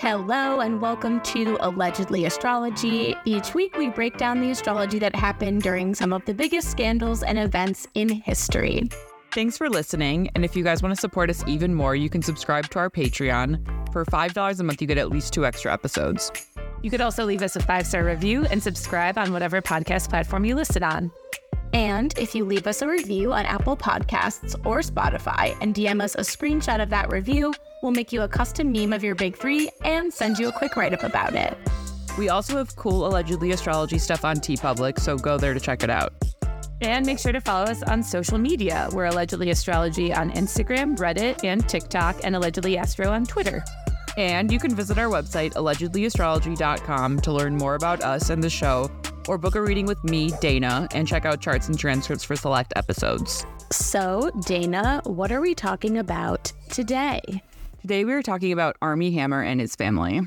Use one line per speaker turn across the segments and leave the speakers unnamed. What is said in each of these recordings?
Hello, and welcome to Allegedly Astrology. Each week, we break down the astrology that happened during some of the biggest scandals and events in history.
Thanks for listening. And if you guys want to support us even more, you can subscribe to our Patreon. For $5 a month, you get at least two extra episodes.
You could also leave us a five star review and subscribe on whatever podcast platform you listen on.
And if you leave us a review on Apple Podcasts or Spotify and DM us a screenshot of that review, we'll make you a custom meme of your big three and send you a quick write up about it.
We also have cool allegedly astrology stuff on TeePublic, so go there to check it out.
And make sure to follow us on social media. We're Allegedly Astrology on Instagram, Reddit, and TikTok, and Allegedly Astro on Twitter.
And you can visit our website, allegedlyastrology.com, to learn more about us and the show, or book a reading with me, Dana, and check out charts and transcripts for select episodes.
So, Dana, what are we talking about today?
Today we are talking about Armie Hammer and his family.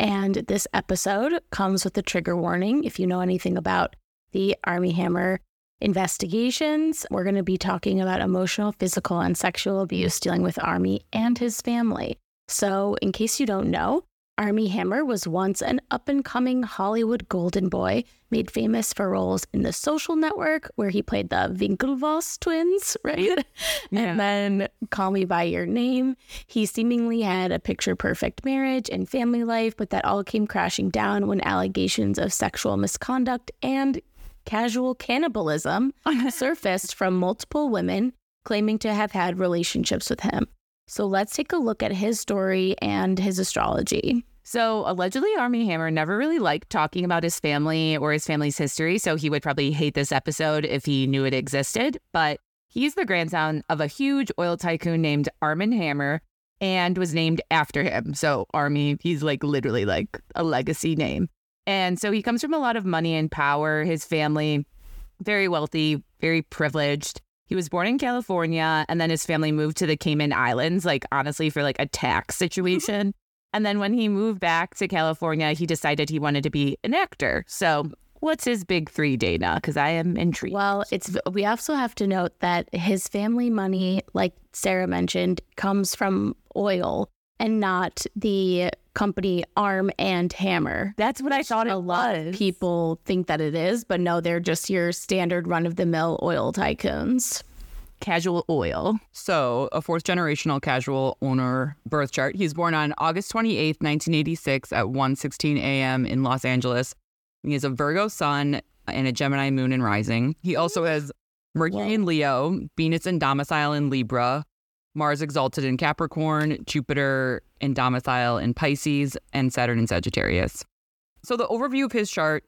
And this episode comes with a trigger warning. If you know anything about the Armie Hammer investigations, we're going to be talking about emotional, physical, and sexual abuse dealing with Armie and his family. So, in case you don't know, Armie Hammer was once an up and coming Hollywood golden boy, made famous for roles in The Social Network, where he played the Winklevoss twins, right? Yeah. And then Call Me By Your Name. He seemingly had a picture perfect marriage and family life, but that all came crashing down when allegations of sexual misconduct and casual cannibalism surfaced from multiple women claiming to have had relationships with him. So let's take a look at his story and his astrology.
So, allegedly, Armie Hammer never really liked talking about his family or his family's history. So, he would probably hate this episode if he knew it existed. But he's the grandson of a huge oil tycoon named Armand Hammer and was named after him. So, Armie, he's like literally like a legacy name. And so, he comes from a lot of money and power. His family, very wealthy, very privileged. He was born in California and then his family moved to the Cayman Islands, like honestly, for like a tax situation. and then when he moved back to California, he decided he wanted to be an actor. So, what's his big three, Dana? Because I am intrigued.
Well, it's we also have to note that his family money, like Sarah mentioned, comes from oil and not the company Arm and Hammer.
That's what I thought
a lot of people think that it is, but no, they're just your standard run of the mill oil tycoons.
Casual oil.
So, a fourth generational casual owner birth chart. He's born on August 28th, 1986 at 1:16 a.m. in Los Angeles. He has a Virgo sun and a Gemini moon and rising. He also has Mercury in Leo, Venus in domicile in Libra, Mars exalted in Capricorn, Jupiter in domicile in Pisces, and Saturn in Sagittarius. So, the overview of his chart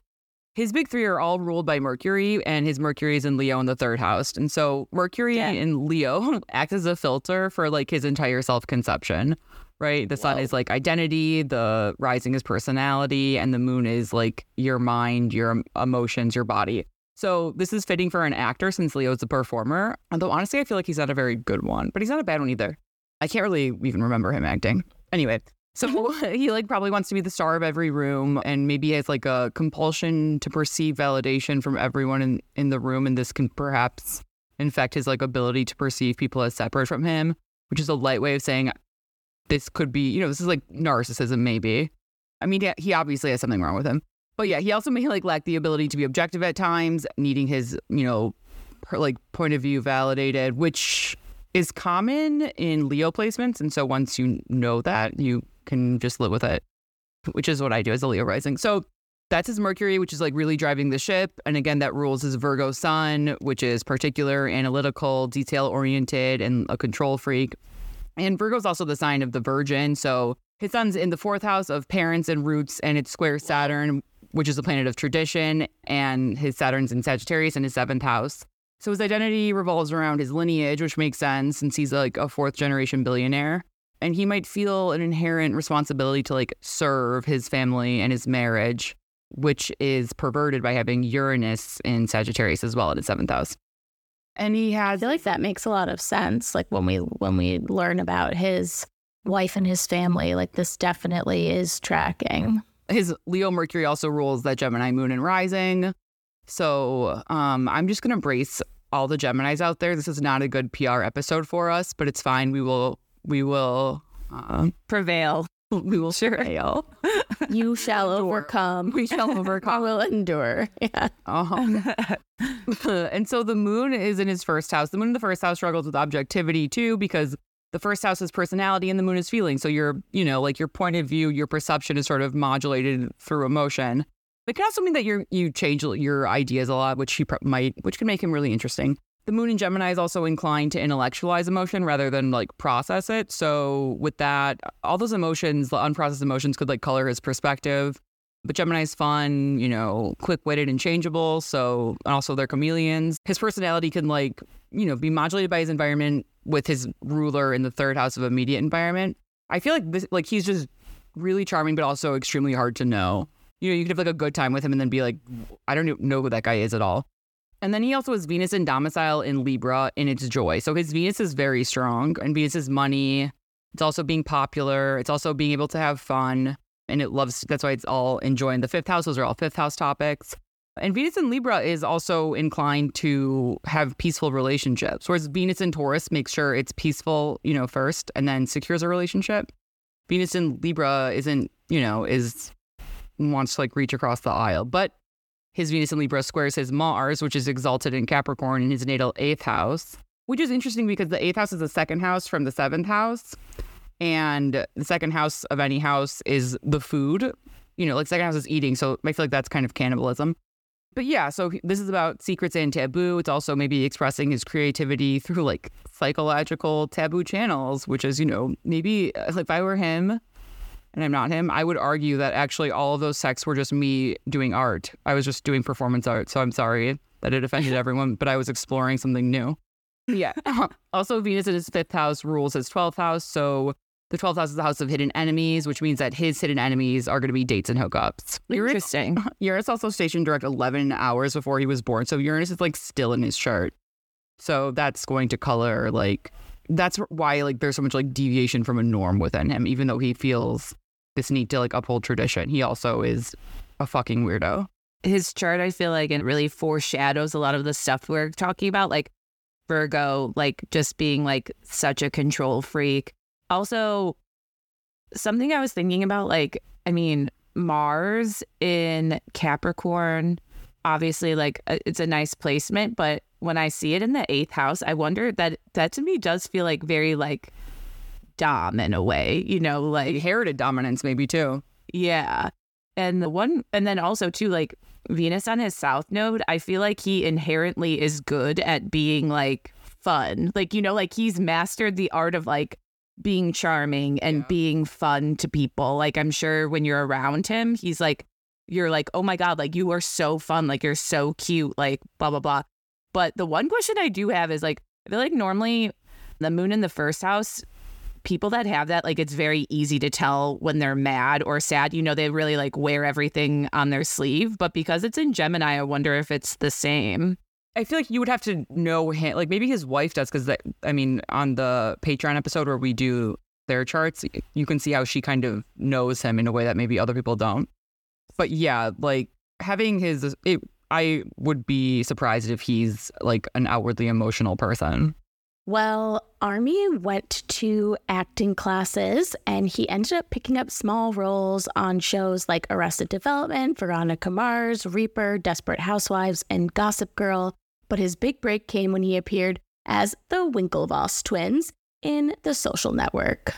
his big three are all ruled by Mercury, and his Mercury is in Leo in the third house. And so, Mercury yeah. in Leo acts as a filter for like his entire self conception, right? The sun is like identity, the rising is personality, and the moon is like your mind, your emotions, your body. So this is fitting for an actor since Leo's a performer. Although honestly, I feel like he's not a very good one, but he's not a bad one either. I can't really even remember him acting. Anyway, so he like probably wants to be the star of every room and maybe has like a compulsion to perceive validation from everyone in, in the room. And this can perhaps infect his like ability to perceive people as separate from him, which is a light way of saying this could be, you know, this is like narcissism maybe. I mean, he obviously has something wrong with him. But yeah, he also may like lack the ability to be objective at times, needing his, you know, per, like point of view validated, which is common in Leo placements. And so once you know that, you can just live with it, which is what I do as a Leo rising. So that's his Mercury, which is like really driving the ship. And again, that rules his Virgo sun, which is particular, analytical, detail oriented, and a control freak. And Virgo is also the sign of the Virgin. So his sun's in the fourth house of parents and roots, and it's square Saturn, which is the planet of tradition, and his Saturn's in Sagittarius in his seventh house. So his identity revolves around his lineage, which makes sense since he's like a fourth generation billionaire. And he might feel an inherent responsibility to like serve his family and his marriage, which is perverted by having Uranus in Sagittarius as well in his seventh house. And he has
I feel like that makes a lot of sense. Like when we when we learn about his wife and his family, like this definitely is tracking.
His Leo Mercury also rules that Gemini moon and rising. So um, I'm just going to brace all the Geminis out there. This is not a good PR episode for us, but it's fine. We will we will uh,
prevail.
we will
Sure.
fail.
You shall overcome.
We shall
I
overcome.
will endure. Yeah.
Uh-huh. and so the moon is in his first house. The moon in the first house struggles with objectivity too, because the first house is personality and the moon is feeling. So your, you know, like your point of view, your perception is sort of modulated through emotion. It can also mean that you you change your ideas a lot, which he might, which can make him really interesting. The moon in Gemini is also inclined to intellectualize emotion rather than like process it. So with that, all those emotions, the unprocessed emotions, could like color his perspective. But Gemini's fun, you know, quick witted and changeable. So, and also they're chameleons. His personality can, like, you know, be modulated by his environment with his ruler in the third house of immediate environment. I feel like this, like, he's just really charming, but also extremely hard to know. You know, you could have like a good time with him and then be like, I don't know who that guy is at all. And then he also has Venus in domicile in Libra in its joy. So his Venus is very strong and Venus is money. It's also being popular. It's also being able to have fun and it loves that's why it's all enjoying the fifth house those are all fifth house topics and venus in libra is also inclined to have peaceful relationships whereas venus in taurus makes sure it's peaceful you know first and then secures a relationship venus in libra isn't you know is wants to like reach across the aisle but his venus in libra squares his mars which is exalted in capricorn in his natal eighth house which is interesting because the eighth house is the second house from the seventh house and the second house of any house is the food. You know, like second house is eating. So I feel like that's kind of cannibalism. But yeah, so this is about secrets and taboo. It's also maybe expressing his creativity through like psychological taboo channels, which is, you know, maybe uh, if I were him and I'm not him, I would argue that actually all of those texts were just me doing art. I was just doing performance art. So I'm sorry that it offended everyone, but I was exploring something new. Yeah. also, Venus in his fifth house rules his 12th house. So the 12th house is the house of hidden enemies, which means that his hidden enemies are going to be dates and hookups. Uranus,
Interesting.
Uranus also stationed direct 11 hours before he was born. So Uranus is like still in his chart. So that's going to color like, that's why like there's so much like deviation from a norm within him, even though he feels this need to like uphold tradition. He also is a fucking weirdo.
His chart, I feel like, it really foreshadows a lot of the stuff we're talking about, like Virgo, like just being like such a control freak. Also, something I was thinking about, like, I mean, Mars in Capricorn, obviously, like, uh, it's a nice placement, but when I see it in the eighth house, I wonder that that to me does feel like very, like, Dom in a way, you know, like,
Inherited dominance, maybe too.
yeah. And the one, and then also too, like Venus on his south node, I feel like he inherently is good at being like fun. Like, you know, like he's mastered the art of like being charming and
Yeah.
being fun to people. Like, I'm sure when you're around him, he's like, you're like, oh my God, like you are so fun. Like, you're so cute. Like, blah, blah, blah. But the one question I do have is like, I feel like normally the moon in the first house people that have that like it's very easy to tell when they're mad or sad you know they really like wear everything on their sleeve but because it's in gemini i wonder if it's the same
I feel like you would have to know him. Like maybe his wife does, because I mean, on the Patreon episode where we do their charts, you can see how she kind of knows him in a way that maybe other people don't. But yeah, like having his, it, I would be surprised if he's like an outwardly emotional person.
Well, Armie went to acting classes and he ended up picking up small roles on shows like Arrested Development, Veronica Mars, Reaper, Desperate Housewives, and Gossip Girl. But his big break came when he appeared as the Winklevoss twins in The Social Network.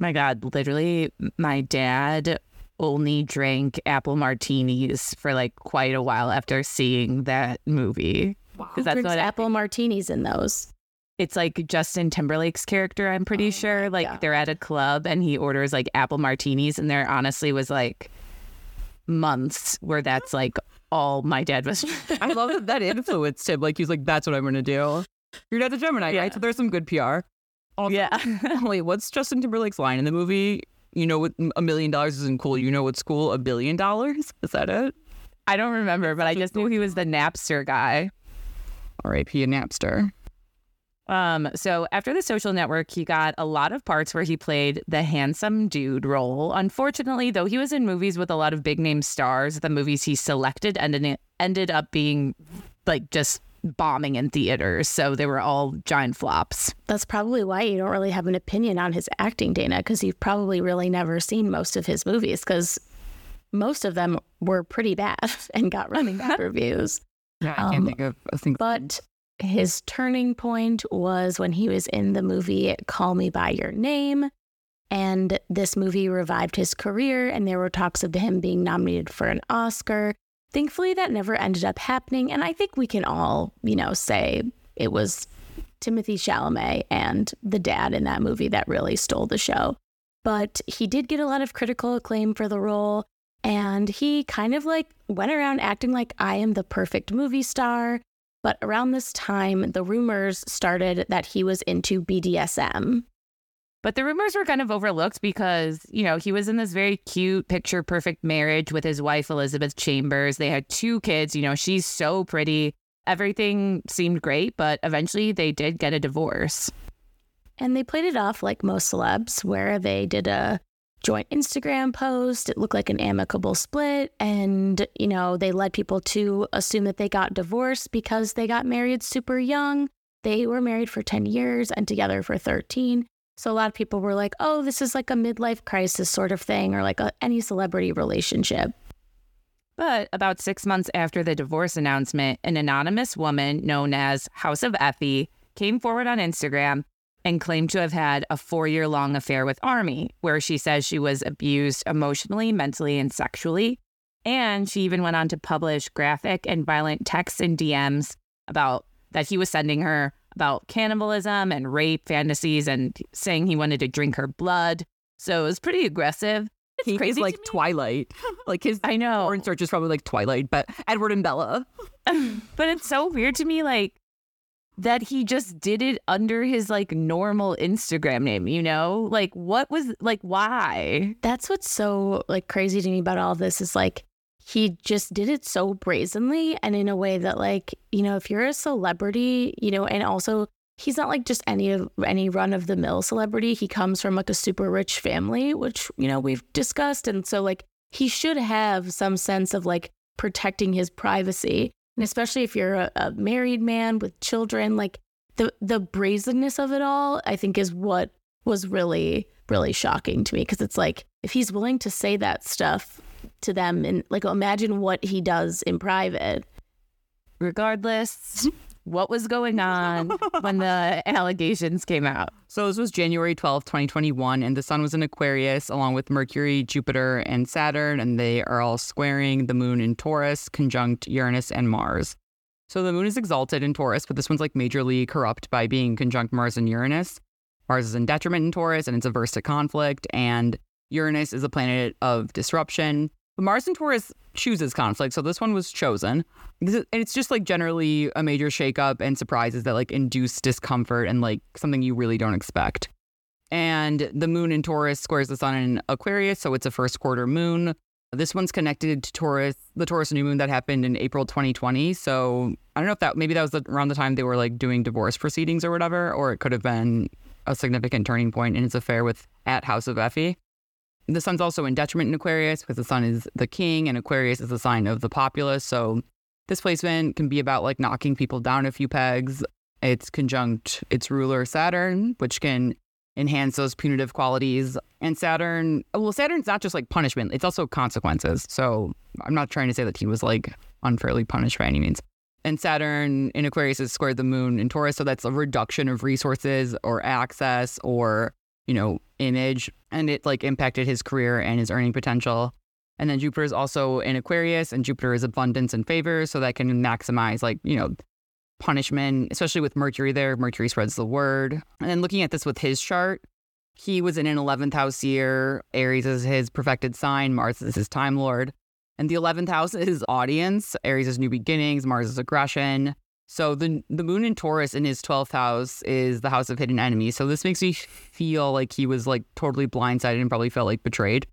my god literally my dad only drank apple martinis for like quite a while after seeing that movie because that's
Drinks
what
apple martinis in those.
it's like Justin Timberlake's character, I'm pretty
Oh
sure. Like
God.
they're at a club and he orders like apple martinis, and there honestly was like months where that's like all my dad was.
I love that that influenced him. Like he's like, that's what I'm gonna do. Your dad's a Gemini,
Yeah.
right? So there's some good PR. Also-
yeah.
Wait, what's Justin Timberlake's line in the movie? You know what? A million dollars isn't cool. You know what's cool? A billion dollars? Is that it?
I don't remember, but I just knew he was the Napster guy.
R.I.P. a Napster.
Um, so after the social network, he got a lot of parts where he played the handsome dude role. Unfortunately, though he was in movies with a lot of big name stars, the movies he selected ended ended up being like just bombing in theaters. So they were all giant flops.
That's probably why you don't really have an opinion on his acting, Dana, because you've probably really never seen most of his movies because most of them were pretty bad and got running bad reviews.
Yeah, I can't
Um,
think of a single.
But his turning point was when he was in the movie Call Me By Your Name. And this movie revived his career, and there were talks of him being nominated for an Oscar. Thankfully, that never ended up happening. And I think we can all, you know, say it was Timothée Chalamet and the dad in that movie that really stole the show. But he did get a lot of critical acclaim for the role. And he kind of like went around acting like I am the perfect movie star. But around this time, the rumors started that he was into BDSM.
But the rumors were kind of overlooked because, you know, he was in this very cute, picture perfect marriage with his wife, Elizabeth Chambers. They had two kids. You know, she's so pretty. Everything seemed great, but eventually they did get a divorce.
And they played it off like most celebs, where they did a joint Instagram post. It looked like an amicable split. And, you know, they led people to assume that they got divorced because they got married super young. They were married for 10 years and together for 13. So a lot of people were like, oh, this is like a midlife crisis sort of thing, or like a, any celebrity relationship.
But about six months after the divorce announcement, an anonymous woman known as House of Effie came forward on Instagram and claimed to have had a four year long affair with Armie, where she says she was abused emotionally, mentally, and sexually. And she even went on to publish graphic and violent texts and DMs about that he was sending her about cannibalism and rape fantasies and saying he wanted to drink her blood. So it was pretty aggressive. It's
He's
crazy
like. Twilight. Like his
I know.
porn search is probably like Twilight, but Edward and Bella.
but it's so weird to me like that he just did it under his like normal Instagram name, you know? Like what was like why?
That's what's so like crazy to me about all this is like he just did it so brazenly and in a way that like, you know, if you're a celebrity, you know, and also he's not like just any of any run of the mill celebrity. He comes from like a super rich family, which, you know, we've discussed and so like he should have some sense of like protecting his privacy. And especially if you're a, a married man with children, like the the brazenness of it all, I think is what was really really shocking to me. Because it's like if he's willing to say that stuff to them and like imagine what he does in private.
Regardless, what was going on when the allegations came out?
So this was January twelfth, 2021, and the sun was in Aquarius along with Mercury, Jupiter, and Saturn, and they are all squaring the moon in Taurus, conjunct Uranus and Mars. So the moon is exalted in Taurus, but this one's like majorly corrupt by being conjunct Mars and Uranus. Mars is in detriment in Taurus and it's averse to conflict, and Uranus is a planet of disruption. Mars in Taurus chooses conflict, so this one was chosen. Is- And it's just like generally a major shakeup and surprises that like induce discomfort and like something you really don't expect. And the moon in Taurus squares the sun in Aquarius, so it's a first quarter moon. This one's connected to Taurus, the Taurus new moon that happened in April 2020. So I don't know if that maybe that was around the time they were like doing divorce proceedings or whatever, or it could have been a significant turning point in his affair with at House of Effie. The sun's also in detriment in Aquarius because the sun is the king and Aquarius is the sign of the populace. So this placement can be about like knocking people down a few pegs. It's conjunct its ruler Saturn, which can enhance those punitive qualities. And Saturn, well, Saturn's not just like punishment, it's also consequences. So I'm not trying to say that he was like unfairly punished by any means. And Saturn in Aquarius is squared the moon in Taurus. So that's a reduction of resources or access or, you know, image. And it like impacted his career and his earning potential. And then Jupiter is also in Aquarius, and Jupiter is abundance and favor. So that can maximize, like, you know, punishment, especially with Mercury there. Mercury spreads the word. And then looking at this with his chart, he was in an 11th house year. Aries is his profected sign, Mars is his time lord. And the 11th house is audience, Aries is new beginnings, Mars is aggression. So the the moon in Taurus in his 12th house is the house of hidden enemies. So this makes me feel like he was like totally blindsided and probably felt like betrayed.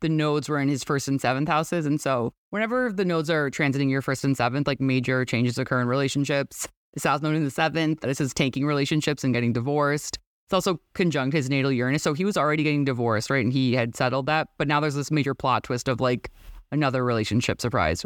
The nodes were in his first and seventh houses. And so whenever the nodes are transiting your first and seventh, like major changes occur in relationships. The south node in the seventh, this is tanking relationships and getting divorced. It's also conjunct his natal Uranus. So he was already getting divorced, right? And he had settled that. But now there's this major plot twist of like another relationship surprise.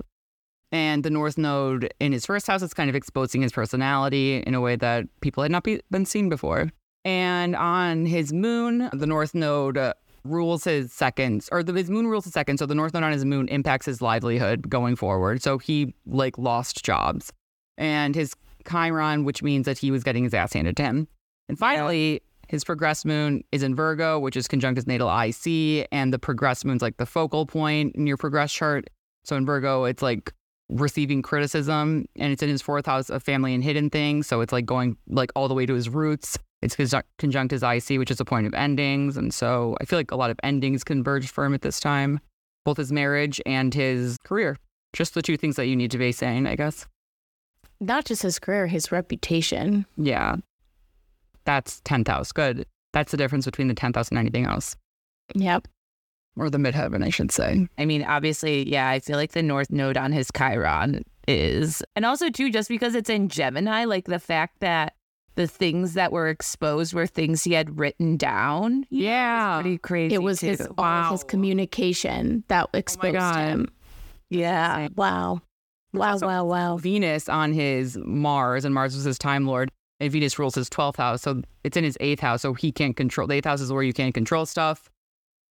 And the North Node in his first house is kind of exposing his personality in a way that people had not be, been seen before. And on his moon, the North Node uh, rules his seconds, or the, his moon rules his seconds. So the North Node on his moon impacts his livelihood going forward. So he like lost jobs. And his Chiron, which means that he was getting his ass handed to him. And finally, his progressed moon is in Virgo, which is conjunct his natal IC. And the progressed moon's like the focal point in your progress chart. So in Virgo, it's like receiving criticism and it's in his fourth house of family and hidden things. So it's like going like all the way to his roots. It's conjunct his IC, which is a point of endings. And so I feel like a lot of endings converged for him at this time, both his marriage and his career. Just the two things that you need to be saying, I guess.
Not just his career, his reputation.
Yeah. That's 10th house. Good. That's the difference between the 10th house and anything else.
Yep.
Or the midheaven, I should say.
I mean, obviously, yeah, I feel like the North Node on his Chiron is. And also, too, just because it's in Gemini, like the fact that the things that were exposed were things he had written down.
Yeah.
Pretty crazy.
It was
too.
his all his communication that oh exposed him.
Yeah.
Wow. Wow,
Also,
wow, wow.
Venus on his Mars, and Mars was his Time Lord, and Venus rules his 12th house. So it's in his eighth house. So he can't control. The eighth house is where you can't control stuff.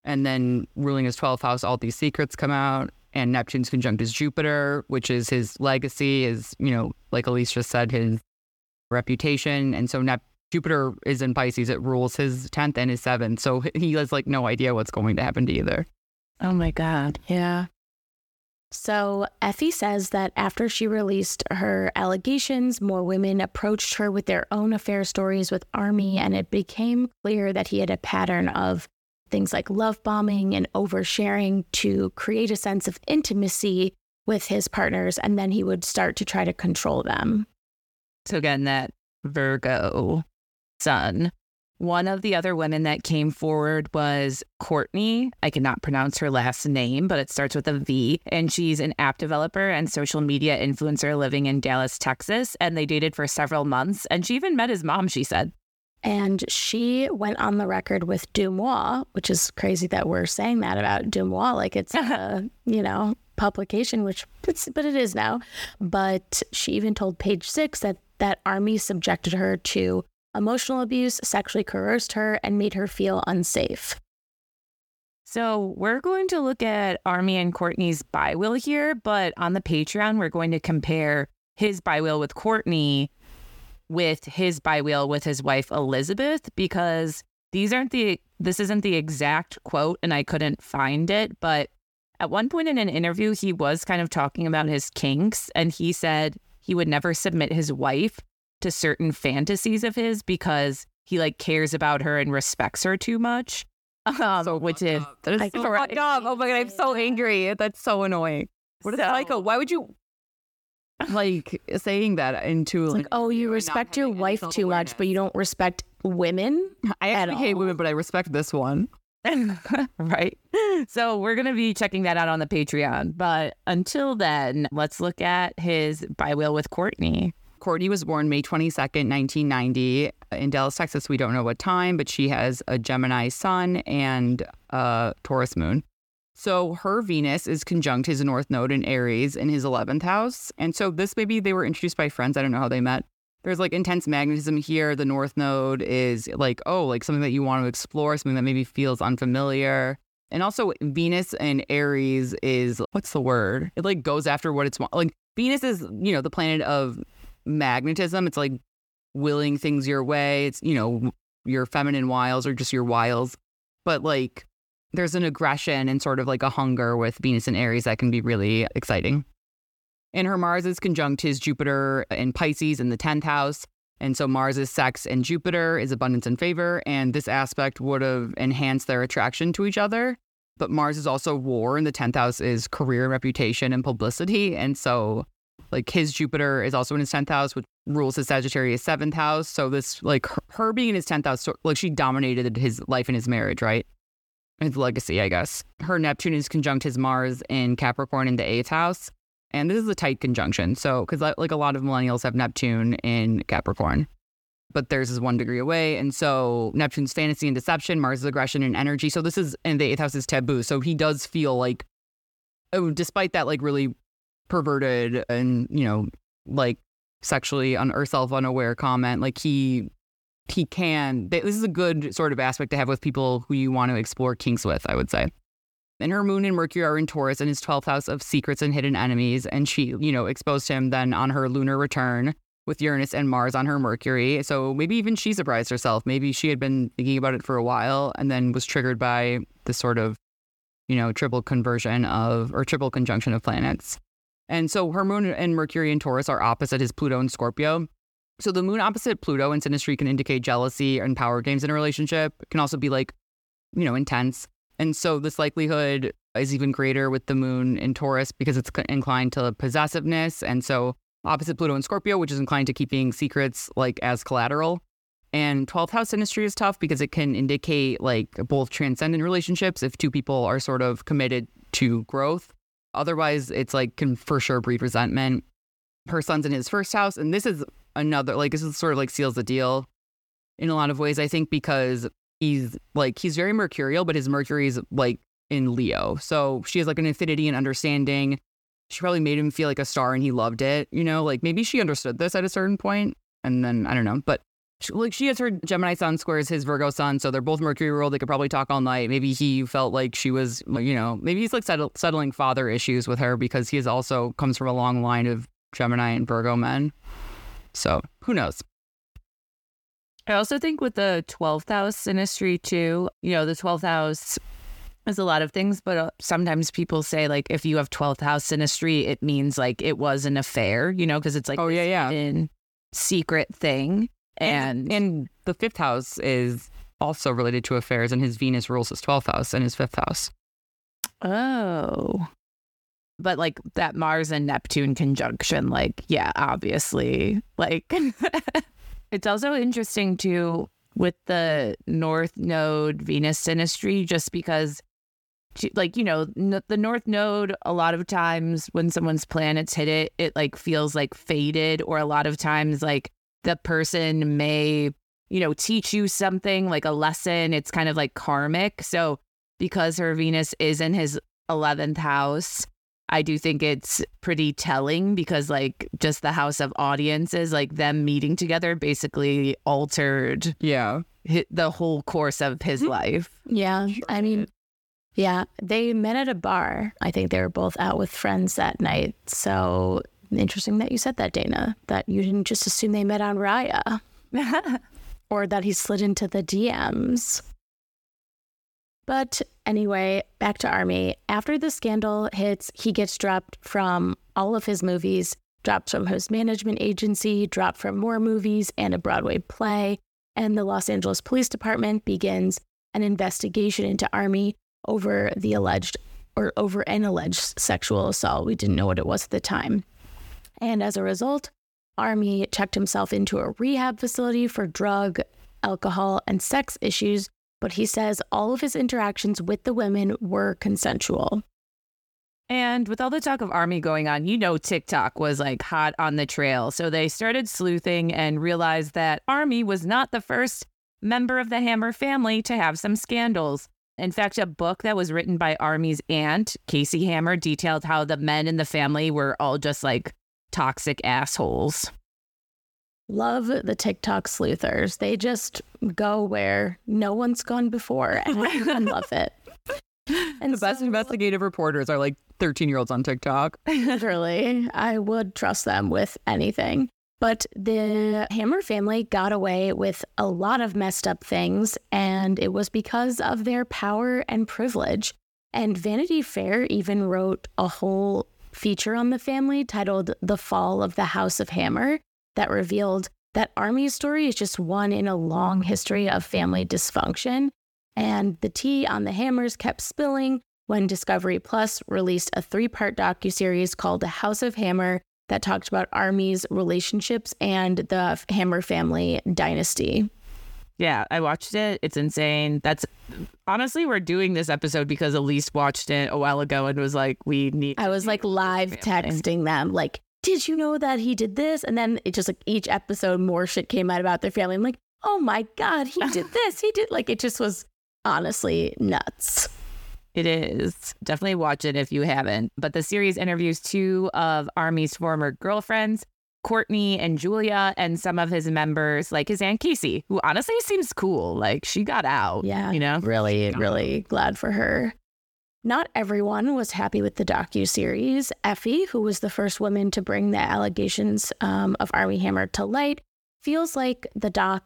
And then ruling his 12th house, all these secrets come out. And Neptune's conjunct is Jupiter, which is his legacy, is, you know, like Elise just said, his reputation. And so Nep- Jupiter is in Pisces. It rules his 10th and his 7th. So he has like no idea what's going to happen to either.
Oh my God.
Yeah. So Effie says that after she released her allegations, more women approached her with their own affair stories with Armie, and it became clear that he had a pattern of things like love bombing and oversharing to create a sense of intimacy with his partners, and then he would start to try to control them.
So again, that Virgo sun. One of the other women that came forward was Courtney. I cannot pronounce her last name, but it starts with a V. And she's an app developer and social media influencer living in Dallas, Texas. And they dated for several months. And she even met his mom, she said.
And she went on the record with Deuxmoi, which is crazy that we're saying that about Deuxmoi, like it's a, you know, publication, which it's, but it is now. But she even told Page Six that that Armie subjected her to emotional abuse, sexually coerced her, and made her feel unsafe.
So we're going to look at Armie and Courtney's bi-wheel here, but on the Patreon, we're going to compare his bi-wheel with Courtney with his bi-wheel with his wife Elizabeth because these aren't the this isn't the exact quote and I couldn't find it, but at one point in an interview he was kind of talking about his kinks and he said he would never submit his wife to certain fantasies of his because he like cares about her and respects her too much. Um, which is
That is so fucked up. Oh my god, I'm so angry. That's so annoying. What is
So-
psycho? Why would you like saying that into
It's
like?
like, oh, you respect your wife too much, but you don't respect women.
I actually hate
all.
women, but I respect this one.
right? So we're going to be checking that out on the Patreon. But until then, let's look at his bi-wheel with Courtney.
Courtney was born May 22nd, 1990, in Dallas, Texas. We don't know what time, but she has a Gemini sun and a Taurus moon. So her Venus is conjunct his North Node in Aries in his 11th house. And so this maybe they were introduced by friends. I don't know how they met. There's like intense magnetism here. The North Node is like, oh, like something that you want to explore, something that maybe feels unfamiliar. And also Venus and Aries is what's the word? It like goes after what it's like Venus is, you know, the planet of magnetism. It's like willing things your way. It's, you know, your feminine wiles or just your wiles. But like there's an aggression and sort of like a hunger with Venus and Aries that can be really exciting. And her Mars is conjunct his Jupiter in Pisces in the 10th house. And so Mars is sex and Jupiter is abundance and favor. And this aspect would have enhanced their attraction to each other. But Mars is also war, and the 10th house is career, reputation, and publicity. And so, like, his Jupiter is also in his 10th house, which rules his Sagittarius 7th house. So, this, like, her, her being in his 10th house, like, she dominated his life and his marriage, right? His legacy, I guess. Her Neptune is conjunct his Mars in Capricorn in the 8th house. And this is a tight conjunction. So, because like a lot of millennials have Neptune in Capricorn, but theirs is one degree away. And so Neptune's fantasy and deception, Mars' aggression and energy. So this is, and the eighth house is taboo. So he does feel like, oh, despite that, like really perverted and, you know, like sexually un- or self unaware comment. Like he he can. This is a good sort of aspect to have with people who you want to explore kinks with. I would say. And her moon and Mercury are in Taurus in his 12th house of secrets and hidden enemies. And she, you know, exposed him then on her lunar return with Uranus and Mars on her Mercury. So maybe even she surprised herself. Maybe she had been thinking about it for a while and then was triggered by this sort of, you know, triple conversion of or triple conjunction of planets. And so her moon and Mercury in Taurus are opposite his Pluto and Scorpio. So the moon opposite Pluto in synastry can indicate jealousy and power games in a relationship. It can also be like, you know, intense. And so this likelihood is even greater with the moon in Taurus because it's inclined to possessiveness. And so opposite Pluto and Scorpio, which is inclined to keeping secrets like as collateral. And 12th house synastry is tough because it can indicate like both transcendent relationships if two people are sort of committed to growth Otherwise, it's like can for sure breed resentment. Her sun's in his first house, and this is another like this is sort of like seals the deal in a lot of ways. I think because he's like he's very mercurial, but his Mercury's like in Leo, so she has like an affinity and understanding. She probably made him feel like a star, and he loved it. You know, like maybe she understood this at a certain point, and then I don't know, but like she has her Gemini sun squares his Virgo sun, so they're both Mercury ruled. They could probably talk all night. Maybe he felt like she was, you know, maybe he's like settle, settling father issues with her because he is also comes from a long line of Gemini and Virgo men. So who knows?
I also think with the 12th house synastry too, you know, the 12th house is a lot of things, but uh, sometimes people say like if you have 12th house synastry, it means like it was an affair, you know, because it's like
oh yeah yeah
in secret thing. And,
and the fifth house is also related to affairs, and his Venus rules his 12th house and his fifth house.
Oh. But like that Mars and Neptune conjunction, like, yeah, obviously. Like, it's also interesting too with the North Node Venus synastry, just because, like, you know, the North Node, a lot of times when someone's planets hit it, it like feels like faded, or a lot of times, like, the person may, you know, teach you something like a lesson. It's kind of like karmic. So because her Venus is in his 11th house, I do think it's pretty telling because, like, just the house of audiences, like them meeting together basically altered
yeah
the whole course of his mm-hmm. life.
Yeah. I mean, yeah, they met at a bar. I think they were both out with friends that night. So Interesting that you said that, Dana, that you didn't just assume they met on Raya or that he slid into the DMs. But anyway, back to Armie. After the scandal hits, he gets dropped from all of his movies, dropped from his management agency, dropped from more movies and a Broadway play. And the Los Angeles Police Department begins an investigation into Armie over the alleged or over an alleged sexual assault. We didn't know what it was at the time. And as a result, Armie checked himself into a rehab facility for drug, alcohol, and sex issues, but he says all of his interactions with the women were consensual.
And with all the talk of Armie going on, you know, TikTok was like hot on the trail. So they started sleuthing and realized that Armie was not the first member of the Hammer family to have some scandals. In fact, a book that was written by Armie's aunt, Casey Hammer, detailed how the men in the family were all just like toxic assholes.
Love the TikTok sleuthers. They just go where no one's gone before, and I love it.
And the so, best investigative reporters are like 13 year olds on TikTok.
Literally, I would trust them with anything. But the Hammer family got away with a lot of messed up things, and it was because of their power and privilege. And Vanity Fair even wrote a whole feature on the family titled The Fall of the House of Hammer that revealed that Armie's story is just one in a long history of family dysfunction. And the tea on the Hammers kept spilling when Discovery Plus released a three part docuseries called The House of Hammer that talked about Armie's relationships and the Hammer family dynasty.
Yeah, I watched it. It's insane. That's honestly, we're doing this episode because Elise watched it a while ago and was like, we need.
I was like live texting them, like, did you know that he did this? And then it just like each episode, more shit came out about their family. I'm like, oh my God, he did this. He did like, it just was honestly nuts.
It is. Definitely watch it if you haven't. But the series interviews two of Armie's former girlfriends, Courtney and Julia, and some of his members, like his Aunt Casey, who honestly seems cool. Like she got out.
Yeah.
You know?
Really, really glad for her. Not everyone was happy with the docu series. Effie, who was the first woman to bring the allegations um, of Armie Hammer to light, feels like the doc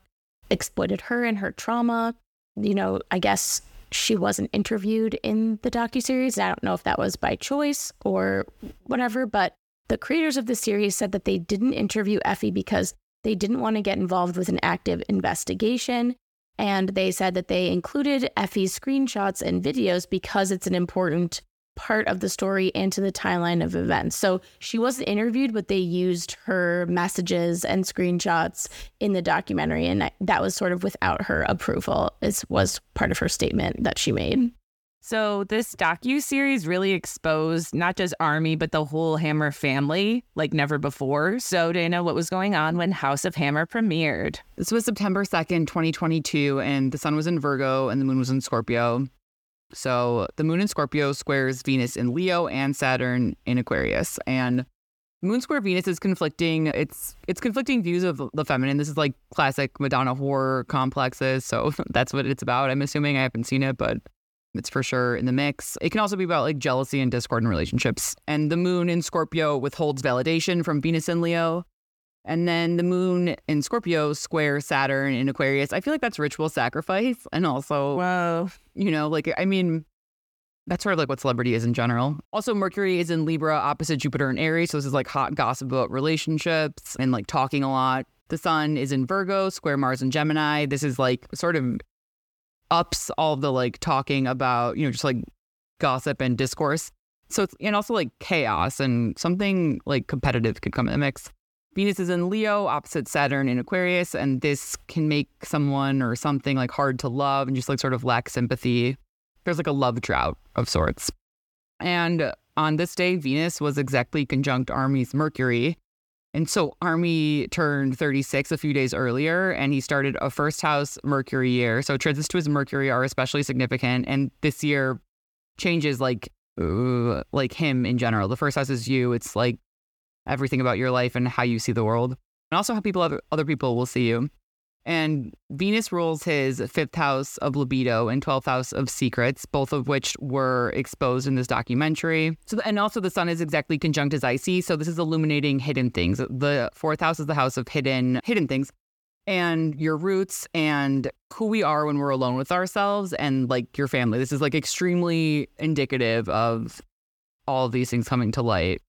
exploited her and her trauma. You know, I guess she wasn't interviewed in the docu series. I don't know if that was by choice or whatever, but the creators of the series said that they didn't interview Effie because they didn't want to get involved with an active investigation. And they said that they included Effie's screenshots and videos because it's an important part of the story and to the timeline of events. So she wasn't interviewed, but they used her messages and screenshots in the documentary. And that was sort of without her approval, is was part of her statement that she made.
So this docu series really exposed not just Armie but the whole Hammer family like never before. So Dana, what was going on when House of Hammer premiered?
This was September 2nd, 2022, and the sun was in Virgo and the moon was in Scorpio. So the moon in Scorpio squares Venus in Leo and Saturn in Aquarius. And Moon square Venus is conflicting. It's it's conflicting views of the feminine. This is like classic Madonna horror complexes. So that's what it's about. I'm assuming I haven't seen it, but it's for sure in the mix. It can also be about like jealousy and discord in relationships. And the moon in Scorpio withholds validation from Venus in Leo. And then the moon in Scorpio square Saturn in Aquarius. I feel like that's ritual sacrifice. And also,
Whoa.
you know, like, I mean, that's sort of like what celebrity is in general. Also, Mercury is in Libra opposite Jupiter and Aries. So this is like hot gossip about relationships and like talking a lot. The sun is in Virgo, square Mars and Gemini. This is like sort of ups all the like talking about, you know, just like gossip and discourse. So it's, and also like chaos and something like competitive could come in the mix. Venus is in Leo, opposite Saturn in Aquarius, and this can make someone or something like hard to love and just like sort of lack sympathy. There's like a love drought of sorts. And on this day, Venus was exactly conjunct Armie's Mercury. And so Armie turned 36 a few days earlier and he started a first house Mercury year. So transits to his Mercury are especially significant. And this year changes like, like him in general. The first house is you. It's like everything about your life and how you see the world, and also how people other, other people will see you. And Venus rules his fifth house of libido and 12th house of secrets, both of which were exposed in this documentary. So, and also the sun is exactly conjunct as IC. So this is illuminating hidden things. The fourth house is the house of hidden, hidden things and your roots and who we are when we're alone with ourselves and like your family. This is like extremely indicative of all of these things coming to light.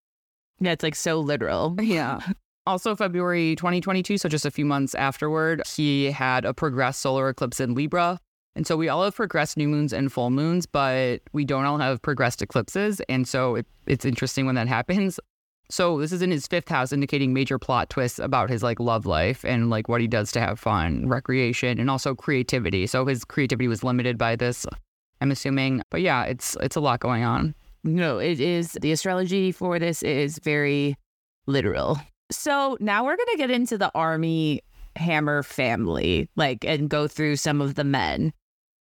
Yeah, it's like so literal.
Yeah. Also, February 2022, so just a few months afterward, he had a progressed solar eclipse in Libra. And so we all have progressed new moons and full moons, but we don't all have progressed eclipses. And so it, it's interesting when that happens. So this is in his fifth house, indicating major plot twists about his like love life and like what he does to have fun, recreation, and also creativity. So his creativity was limited by this, I'm assuming. But yeah, it's it's a lot going on.
No, it is the astrology for this is very literal. So now we're going to get into the Armie Hammer family, like, and go through some of the men.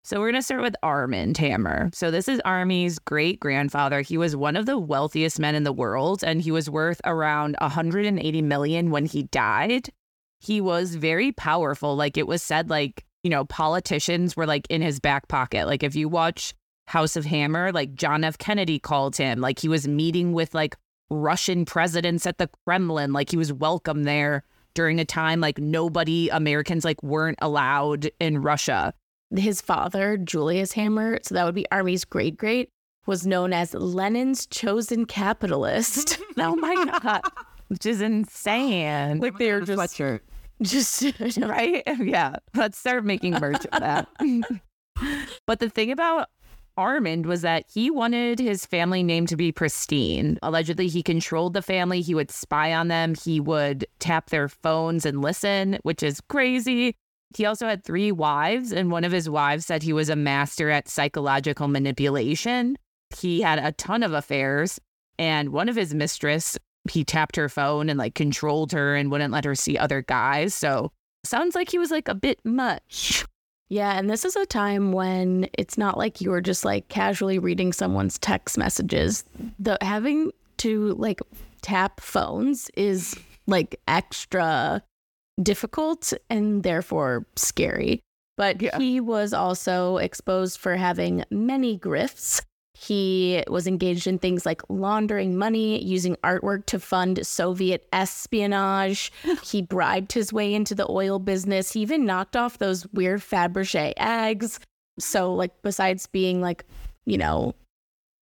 So we're going to start with Armand Hammer. So this is Armie's great grandfather. He was one of the wealthiest men in the world, and he was worth around 180 million when he died. He was very powerful. Like it was said, like, you know, politicians were like in his back pocket. Like if you watch House of Hammer, like John F. Kennedy called him, like he was meeting with like Russian presidents at the Kremlin. Like he was welcome there during a time like nobody Americans like weren't allowed in Russia.
His father, Julius Hammer, so that would be Armie's great great, was known as Lenin's chosen capitalist.
oh my god, which is insane.
Like they are just sweatshirt.
Just
right? Yeah. Let's start making merch of that. but the thing about Armand was that he wanted his family name to be pristine. Allegedly, he controlled the family. He would spy on them. He would tap their phones and listen, which is crazy. He also had three wives, and one of his wives said he was a master at psychological manipulation. He had a ton of affairs, and one of his mistress, he tapped her phone and like controlled her and wouldn't let her see other guys. So sounds like he was like a bit much.
Yeah, and this is a time when it's not like you were just like casually reading someone's text messages. The having to like tap phones is like extra difficult and therefore scary. But
Yeah.
he was also exposed for having many grifts. He was engaged in things like laundering money, using artwork to fund Soviet espionage. He bribed his way into the oil business. He even knocked off those weird Fabergé eggs. So, like, besides being like, you know,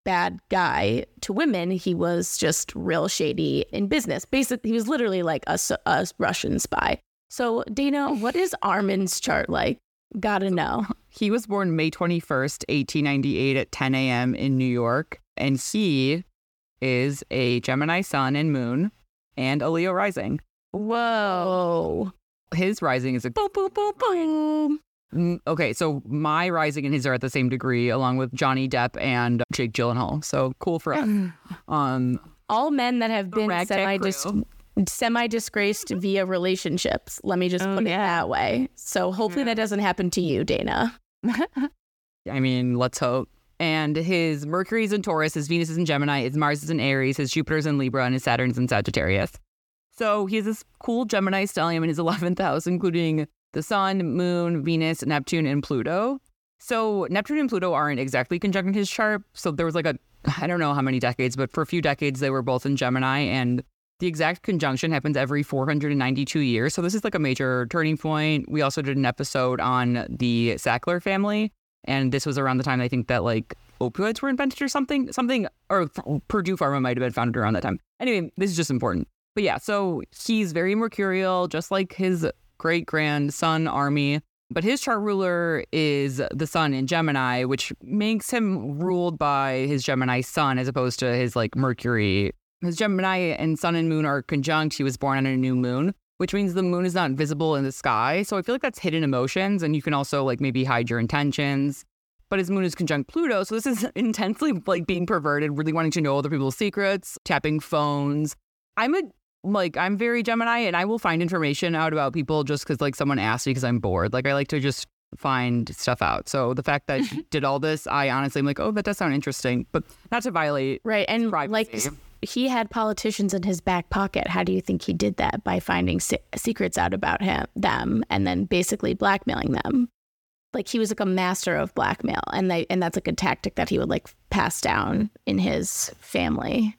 bad guy to women, he was just real shady in business. Basically, he was literally like a, a Russian spy. So, Dana, what is Armand's chart like? Gotta know.
He was born May 21st, 1898 at 10 a.m. in New York. And he is a Gemini sun and moon and a Leo rising.
Whoa.
His rising is a
Boom, boom, boom, boom.
Mm, Okay, so my rising and his are at the same degree, along with Johnny Depp and Jake Gyllenhaal. So cool for us. Um,
All men that have been semi. Semi disgraced mm-hmm. via relationships. Let me just
Oh,
put it that way. So hopefully that doesn't happen to you, Dana.
I mean, let's hope. And his Mercury's in Taurus, his Venus is in Gemini, his Mars is in Aries, his Jupiter's in Libra, and his Saturn's in Sagittarius. So he has this cool Gemini stellium in his 11th house, including the Sun, Moon, Venus, Neptune, and Pluto. So Neptune and Pluto aren't exactly conjunct in his chart. So there was like a, I don't know how many decades, but for a few decades they were both in Gemini. And the exact conjunction happens every 492 years. So this is like a major turning point. We also did an episode on the Sackler family. And this was around the time I think that like opioids were invented or something, something, or Purdue Pharma might have been founded around that time. Anyway, this is just important. But yeah, so he's very mercurial, just like his great grandson Armie. But his chart ruler is the sun in Gemini, which makes him ruled by his Gemini sun as opposed to his like Mercury. His Gemini and sun and moon are conjunct. He was born on a new moon, which means the moon is not visible in the sky. So I feel like that's hidden emotions. And you can also like maybe hide your intentions. But his moon is conjunct Pluto. So this is intensely like being perverted, really wanting to know other people's secrets, tapping phones. I'm a like I'm very Gemini and I will find information out about people just because like someone asked me because I'm bored. Like I like to just find stuff out. So the fact that he did all this, I honestly am like, oh, that does sound interesting, but not to violate
Right. And like
privacy.
He had politicians in his back pocket. How do you think he did that? By finding se- secrets out about him, them, and then basically blackmailing them. Like he was like a master of blackmail, and they and that's like a tactic that he would like pass down in his family.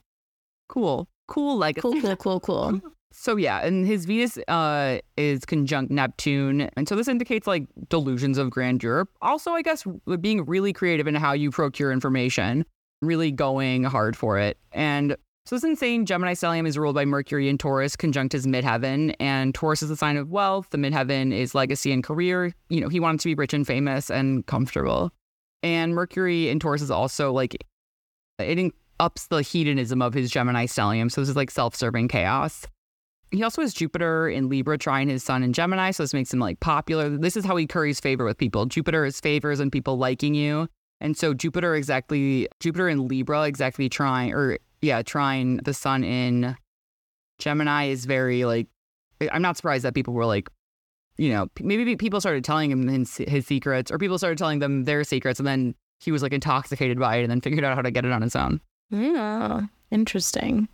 cool, cool. Like
Cool, cool, cool, cool.
So yeah, and his Venus uh, is conjunct Neptune, and so this indicates like delusions of grandeur. Also, I guess being really creative in how you procure information, really going hard for it. And so this insane Gemini stellium is ruled by Mercury in Taurus, conjunct his midheaven, and Taurus is a sign of wealth. The midheaven is legacy and career. You know, he wanted to be rich and famous and comfortable. And Mercury in Taurus is also like it ups the hedonism of his Gemini stellium. So this is like self-serving chaos. He also has Jupiter in Libra trying his sun in Gemini, so this makes him like popular. This is how he curries favor with people. Jupiter is favors and people liking you. And so Jupiter exactly Jupiter in Libra exactly trying or yeah, trying the sun in Gemini is very like I'm not surprised that people were like you know, maybe people started telling him his, secrets or people started telling them their secrets and then he was like intoxicated by it and then figured out how to get it on his own.
Yeah, interesting.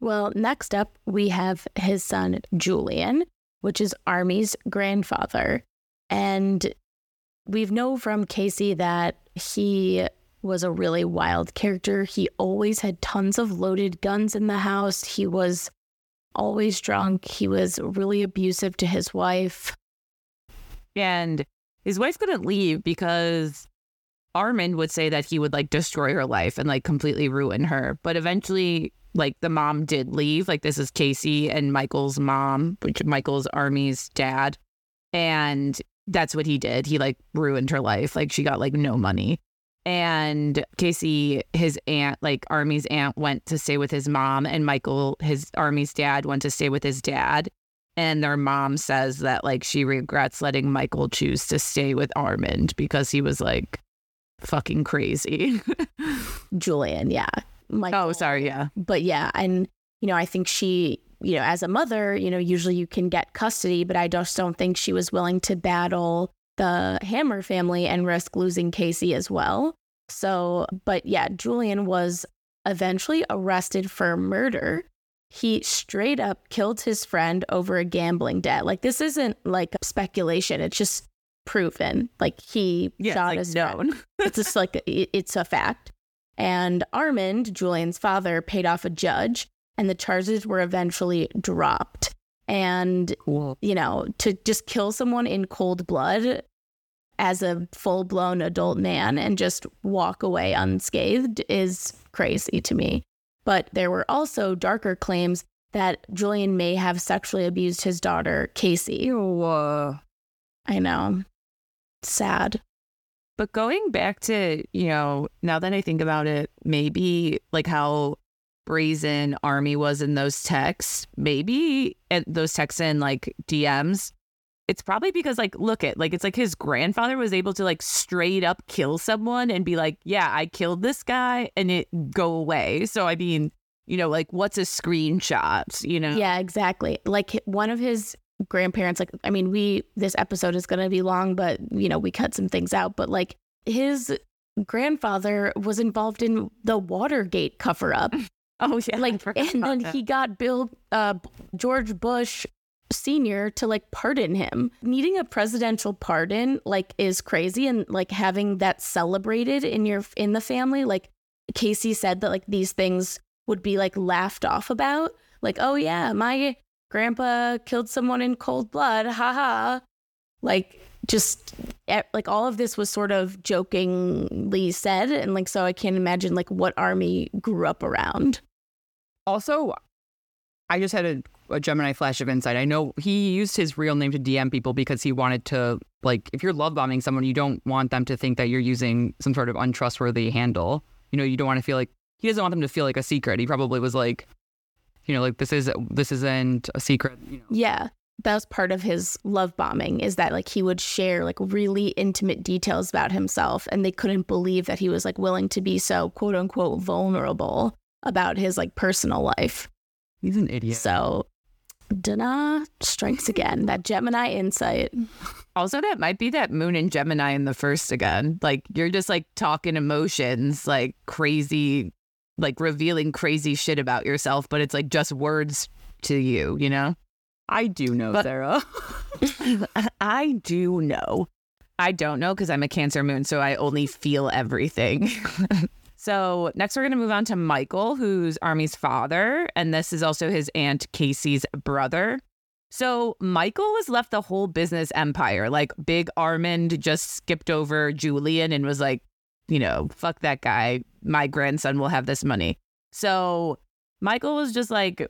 Well, next up, we have his son, Julian, which is Armie's grandfather. And we've known from Casey that he was a really wild character. He always had tons of loaded guns in the house. He was always drunk. He was really abusive to his wife.
And his wife couldn't leave because Armand would say that he would like destroy her life and like completely ruin her. But eventually, like the mom did leave. Like this is Casey and Michael's mom, which Michael's Armie's dad. And that's what he did. He like ruined her life. Like she got like no money. And Casey, his aunt, like Armie's aunt, went to stay with his mom, and Michael, his Armie's dad, went to stay with his dad. And their mom says that like she regrets letting Michael choose to stay with Armand because he was like fucking crazy.
Julian, yeah. Oh, Michael.
oh, sorry, yeah.
but yeah, and you know, I think she, you know, as a mother, you know, usually you can get custody, but I just don't think she was willing to battle the Hammer family and risk losing Casey as well. So, but yeah, Julian was eventually arrested for murder. He straight up killed his friend over a gambling debt. Like this isn't like speculation; it's just proven. Like he
Yeah,
shot
like
his
known.
friend. It's just like it's a fact. And Armand, Julian's father, paid off a judge, and the charges were eventually dropped. And
Cool.
you know, to just kill someone in cold blood as a full blown adult man and just walk away unscathed is crazy to me. But there were also darker claims that Julian may have sexually abused his daughter, Casey.
Uh,
I know. Sad.
But going back to, you know, now that I think about it, maybe like how brazen Armie was in those texts, maybe and those texts in like DMs, it's probably because like look at like it's like his grandfather was able to like straight up kill someone and be like, yeah, I killed this guy and it go away. So I mean, you know, like what's a screenshot, you know?
Yeah, exactly. Like one of his grandparents, like, I mean, we, this episode is going to be long, but, you know, we cut some things out. But like his grandfather was involved in the Watergate cover up.
Oh yeah.
Like and then
that.
he got bill uh george bush senior to like pardon him. Needing a presidential pardon like is crazy and like having that celebrated in your in the family like casey said that like these things would be like laughed off about. Like oh yeah my grandpa killed someone in cold blood haha like just like all of this was sort of jokingly said and like so i can't imagine like what Armie grew up around.
Also, I just had a, a Gemini flash of insight. I know he used his real name to DM people because he wanted to, like, if you're love bombing someone, you don't want them to think that you're using some sort of untrustworthy handle. You know, you don't want to feel like he doesn't want them to feel like a secret. He probably was like, you know, like this is this isn't a secret. You know,
Yeah. That was part of his love bombing is that like he would share like really intimate details about himself and they couldn't believe that he was like willing to be so quote unquote vulnerable about his like personal life.
he's an idiot.
So Dana strikes again. That Gemini insight.
Also, that might be that moon and Gemini in the first again. Like you're just like talking emotions, like crazy, like revealing crazy shit about yourself, but it's like just words to you, you know?
I do know,
But-
Sarah.
I do know. I don't know because I'm a Cancer moon, so I only feel everything. so next, we're going to move on to Michael, who's Armie's father, and this is also his aunt Casey's brother. So Michael was left the whole business empire. Like Big Armand just skipped over Julian and was like, you know, fuck that guy. My grandson will have this money. So Michael was just like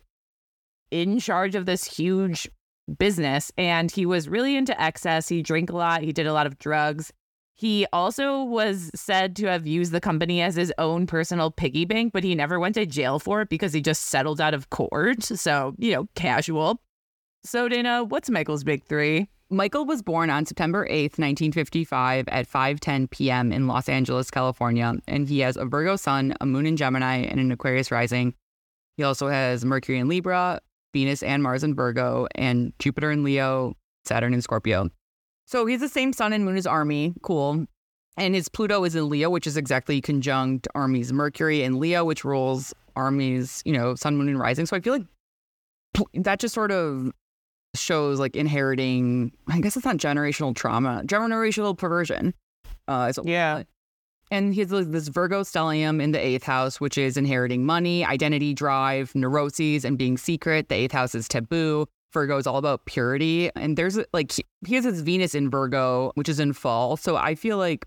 in charge of this huge business and he was really into excess. He drank a lot, he did a lot of drugs. He also was said to have used the company as his own personal piggy bank, but he never went to jail for it because he just settled out of court. So, you know, casual. So, Dana, what's Michael's big three?
Michael was born on September 8th, 1955 at 5:10 p.m. in Los Angeles, California, and he has a Virgo sun, a moon in Gemini, and an Aquarius rising. He also has Mercury in Libra, Venus and Mars in Virgo, and Jupiter in Leo, Saturn in Scorpio. So he's the same sun and moon as Armie. Cool. And his Pluto is in Leo, which is exactly conjunct Armie's Mercury and Leo, which rules Armie's, you know, sun, moon, and rising. So I feel like that just sort of shows like inheriting i guess it's not generational trauma generational perversion uh
Yeah.
and he has this virgo stellium in the eighth house which is inheriting money identity drive neuroses and being secret the eighth house is taboo virgo is all about purity and there's like he, has his venus in virgo which is in fall so i feel like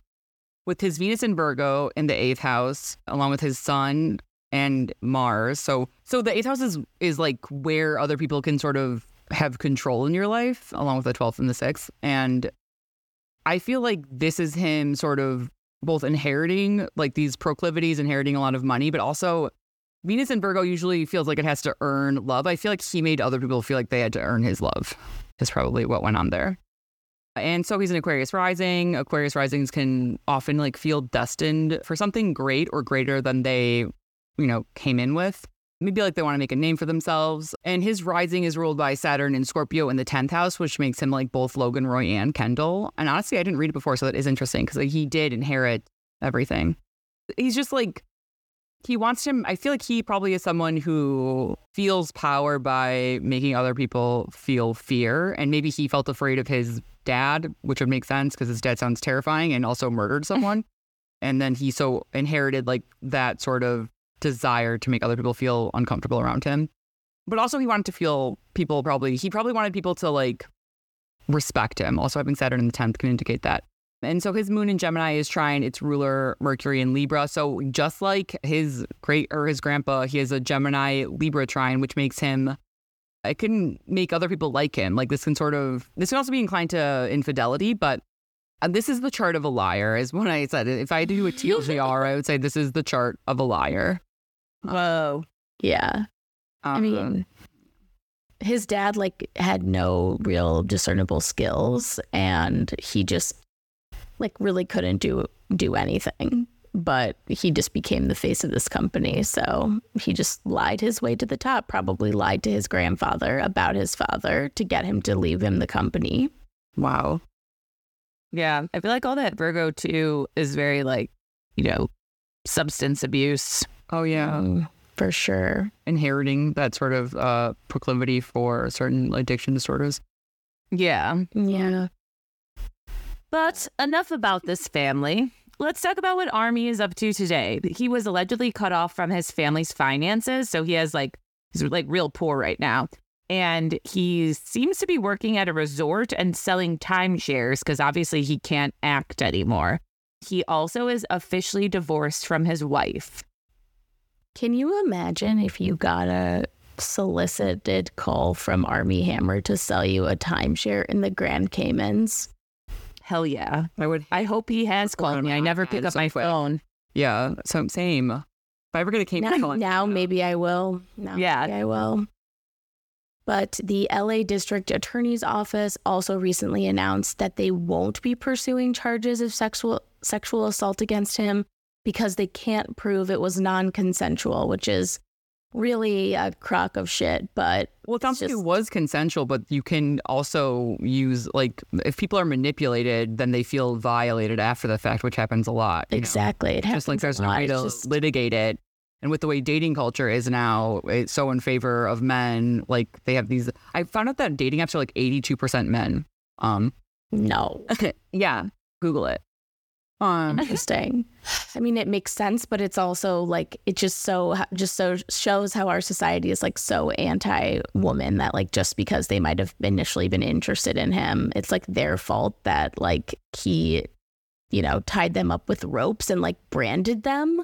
with his venus in virgo in the eighth house along with his sun and mars so so the eighth house is is like where other people can sort of have control in your life, along with the 12th and the 6th. And I feel like this is him sort of both inheriting like these proclivities, inheriting a lot of money, but also Venus and Virgo usually feels like it has to earn love. I feel like he made other people feel like they had to earn his love, is probably what went on there. And so he's an Aquarius rising. Aquarius risings can often like feel destined for something great or greater than they, you know, came in with maybe like they want to make a name for themselves. And his rising is ruled by Saturn and Scorpio in the 10th house, which makes him like both Logan Roy and Kendall. And honestly, I didn't read it before, so that is interesting because like, he did inherit everything. He's just like, he wants him. I feel like he probably is someone who feels power by making other people feel fear. And maybe he felt afraid of his dad, which would make sense because his dad sounds terrifying and also murdered someone. and then he so inherited like that sort of desire to make other people feel uncomfortable around him. But also he wanted to feel people probably he probably wanted people to like respect him. Also having Saturn in the 10th can indicate that. And so his moon in Gemini is trying its ruler Mercury in Libra. So just like his great or his grandpa, he has a Gemini Libra trine, which makes him it can make other people like him. Like this can sort of this can also be inclined to infidelity, but and this is the chart of a liar, is what I said if I had to do a TLDR, I would say this is the chart of a liar.
Whoa.
Yeah. I
Um,
mean, his dad like had no real discernible skills and he just like really couldn't do do anything. But he just became the face of this company. So he just lied his way to the top, probably lied to his grandfather about his father to get him to leave him the company.
wow.
Yeah. I feel like all that Virgo too is very like, you know, substance abuse.
Oh yeah.
Um, for sure.
Inheriting that sort of uh, proclivity for certain addiction disorders.
Yeah.
Yeah.
But enough about this family. Let's talk about what Armie is up to today. He was allegedly cut off from his family's finances, so he has like he's like real poor right now. And he seems to be working at a resort and selling timeshares because obviously he can't act anymore. He also is officially divorced from his wife.
Can you imagine if you got a solicited call from Armie Hammer to sell you a timeshare in the Grand Caymans?
Hell yeah.
I would.
I hope he has called me. I never pick up my
quick.
phone.
Yeah. So same. If I ever get a came
Now, now maybe I will. Now
Yeah.
maybe I will. But the LA District Attorney's Office also recently announced that they won't be pursuing charges of sexual sexual assault against him because they can't prove it was non-consensual, which is really a crock of shit. But
Well, it sounds like it was consensual, but you can also use like if people are manipulated, then they feel violated after the fact, which happens a lot. you know?
exactly, it
Just like
happens
there's no way to
just-
litigate it. And with the way dating culture is now, it's so in favor of men. Like they have these. I found out that dating apps are like 82% men. Um.
no.
yeah. Google it. Um.
Interesting. I mean, it makes sense, but it's also like it just so just so shows how our society is like so anti-woman that like just because they might have initially been interested in him, it's like their fault that like he, you know, tied them up with ropes and like branded them.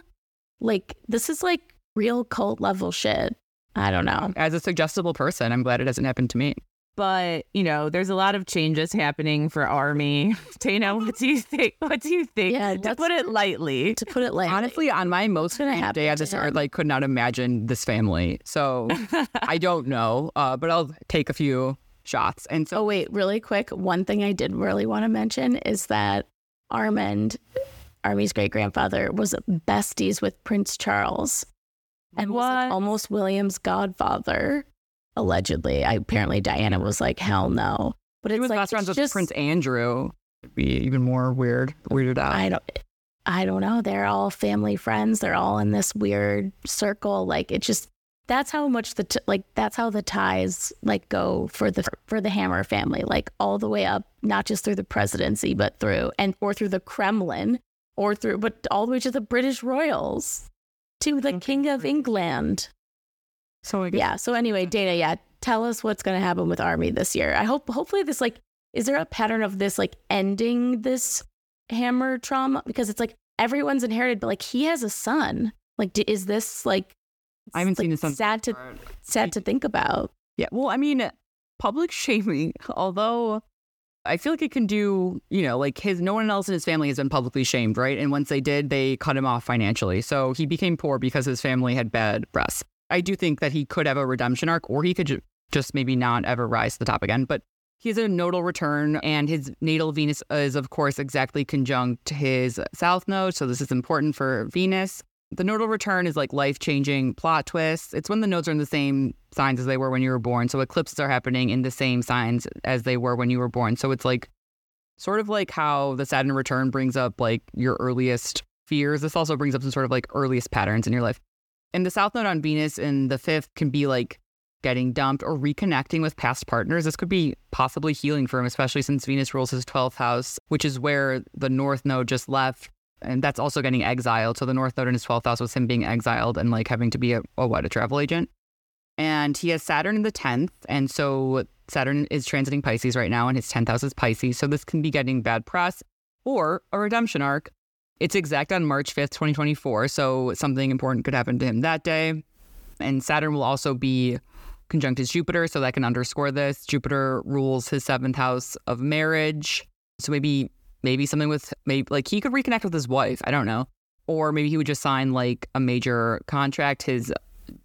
Like this is like real cult level shit. I don't know.
As a suggestible person, I'm glad it hasn't happened to me.
But, you know, there's a lot of changes happening for Armie. Tana, what do you think? What do you think?
Yeah,
to put it lightly.
To put it like
Honestly, on my most
gonna
favorite
happen
day, I just
him?
like could not imagine this family. So I don't know, uh, but I'll take a few shots. And so
Oh wait, really quick. One thing I did really want to mention is that Armand, Armie's great grandfather, was besties with Prince Charles, and was like almost William's godfather. Allegedly, I, apparently Diana was like, "Hell no!" But it
was
like
best friends with
just,
Prince Andrew. It'd be even more weird, weirded out.
I don't. I don't know. They're all family friends. They're all in this weird circle. Like it just that's how much the t- like that's how the ties like go for the for the Hammer family. Like all the way up, not just through the presidency, but through and or through the Kremlin, or through but all the way to the British royals, to the mm-hmm. King of England.
So I guess
Yeah. So anyway, Dana, yeah, tell us what's going to happen with Armie this year. I hope hopefully this like is there a pattern of this like ending this hammer trauma because it's like everyone's inherited, but like he has a son. Like, d- is this like?
I haven't
like,
seen the son.
Sad to sad to think about.
Yeah. Well, I mean, public shaming, although I feel like it can do, you know, like his, no one else in his family has been publicly shamed, right? And once they did, they cut him off financially. So he became poor because his family had bad press. I do think that he could have a redemption arc or he could ju- just maybe not ever rise to the top again. But he has a nodal return and his natal Venus is, of course, exactly conjunct his south node. So this is important for Venus. The nodal return is like life changing plot twists. It's when the nodes are in the same signs as they were when you were born. So eclipses are happening in the same signs as they were when you were born. So it's like sort of like how the Saturn return brings up like your earliest fears. This also brings up some sort of like earliest patterns in your life. And the South Node on Venus in the fifth can be like getting dumped or reconnecting with past partners. This could be possibly healing for him, especially since Venus rules his 12th house, which is where the North Node just left and that's also getting exiled. So the North Node in his 12th house was him being exiled and like having to be a, a what, a travel agent. And he has Saturn in the 10th. And so Saturn is transiting Pisces right now, and his 10th house is Pisces. So this can be getting bad press or a redemption arc. It's exact on March 5th, 2024. So something important could happen to him that day. And Saturn will also be conjunct his Jupiter. So that can underscore this. Jupiter rules his seventh house of marriage. So maybe maybe something with maybe like he could reconnect with his wife. I don't know. Or maybe he would just sign like a major contract. His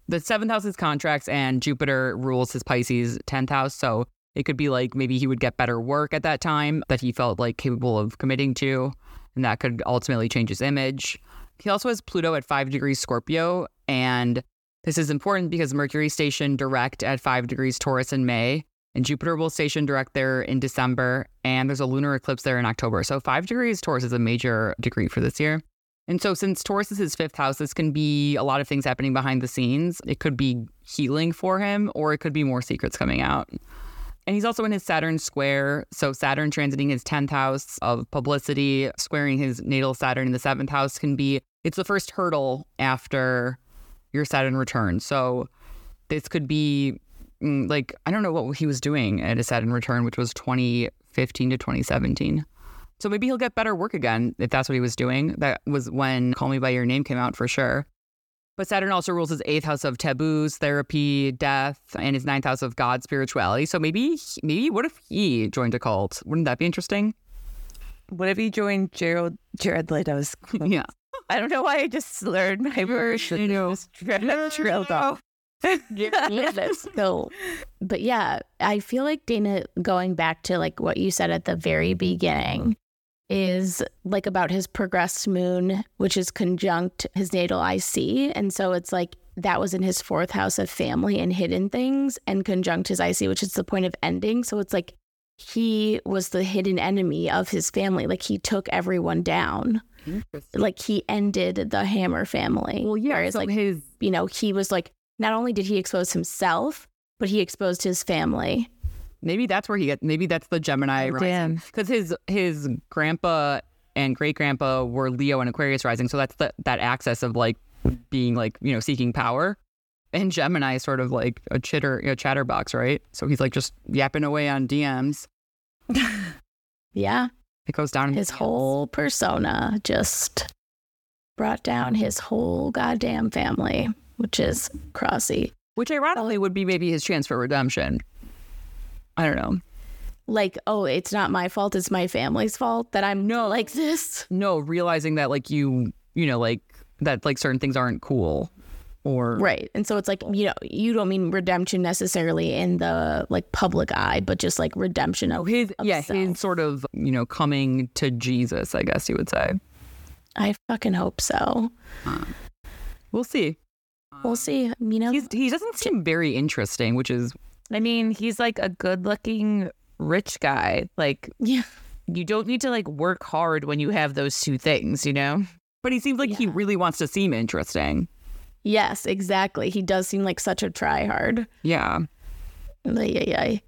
the seventh house is contracts and Jupiter rules his Pisces 10th house. So it could be like maybe he would get better work at that time that he felt like capable of committing to. And that could ultimately change his image. He also has Pluto at five degrees Scorpio. And this is important because Mercury stationed direct at five degrees Taurus in May and Jupiter will station direct there in December, and there's a lunar eclipse there in October. So five degrees Taurus is a major degree for this year. And so, since Taurus is his fifth house, this can be a lot of things happening behind the scenes. It could be healing for him, or it could be more secrets coming out. And he's also in his Saturn square. So, Saturn transiting his 10th house of publicity, squaring his natal Saturn in the seventh house can be, it's the first hurdle after your Saturn return. So, this could be Mm, like I don't know what he was doing at his Saturn return, which was 2015 to 2017. So maybe he'll get better work again if that's what he was doing. That was when Call Me by Your Name came out for sure. But Saturn also rules his eighth house of taboos, therapy, death, and his ninth house of God, spirituality. So maybe, maybe what if he joined a cult? Wouldn't that be interesting?
What if he joined Gerald Jared Leto's?
Yeah.
I don't know why I just slurred my words.
I know.
Trailed off.
so, but yeah, I feel like Dana, going back to like what you said at the very beginning, is like about his progressed moon, which is conjunct his natal IC. And so it's like that was in his fourth house of family and hidden things, and conjunct his IC, which is the point of ending. So it's like he was the hidden enemy of his family. Like he took everyone down. Like he ended the Hammer family.
Well, yeah.
Whereas,
so
like,
his
you know, he was like, not only did he expose himself, but he exposed his family.
Maybe that's where he get. Maybe that's the Gemini oh, rising
Damn.
because his his grandpa and great grandpa were Leo and Aquarius rising. So that's the, that access of like being like you know seeking power. And Gemini is sort of like a chitter, know, chatterbox, right? So he's like just yapping away on DMs.
Yeah.
It goes down
His whole persona just brought down his whole goddamn family, which is Crossy.
which ironically would be maybe his chance for redemption. I don't know.
Like, oh, it's not my fault, it's my family's fault that I'm no like this.
No, realizing that like you, you know, like that like certain things aren't cool, or
Right. And so it's like, you know, you don't mean redemption necessarily in the like public eye, but just like redemption
Oh,
of
his
of
yeah,
self.
his sort of you know coming to Jesus, I guess you would say.
I fucking hope so.
We'll see.
We'll see. You know,
He's he doesn't seem very interesting, which is
I mean, he's like a good looking rich guy. Like,
yeah.
you don't need to like work hard when you have those two things, you know?
but he seems like he really wants to seem interesting.
Yes, exactly. He does seem like such a tryhard.
Yeah.
Ay, ay, ay.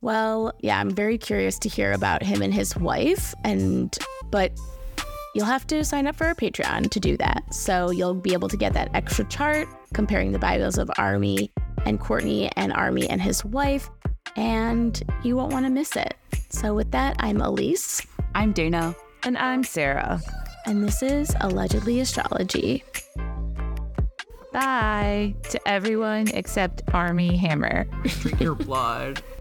Well, yeah, I'm very curious to hear about him and his wife, and but you'll have to sign up for our Patreon to do that. So you'll be able to get that extra chart comparing the bi-wheels of Armie and Courtney and Armie and his wife, and you won't want to miss it. So with that, I'm Elise,
I'm Dana.
And I'm Sarah.
and this is Allegedly Astrology.
Bye to everyone except Armie Hammer.
Drink your blood.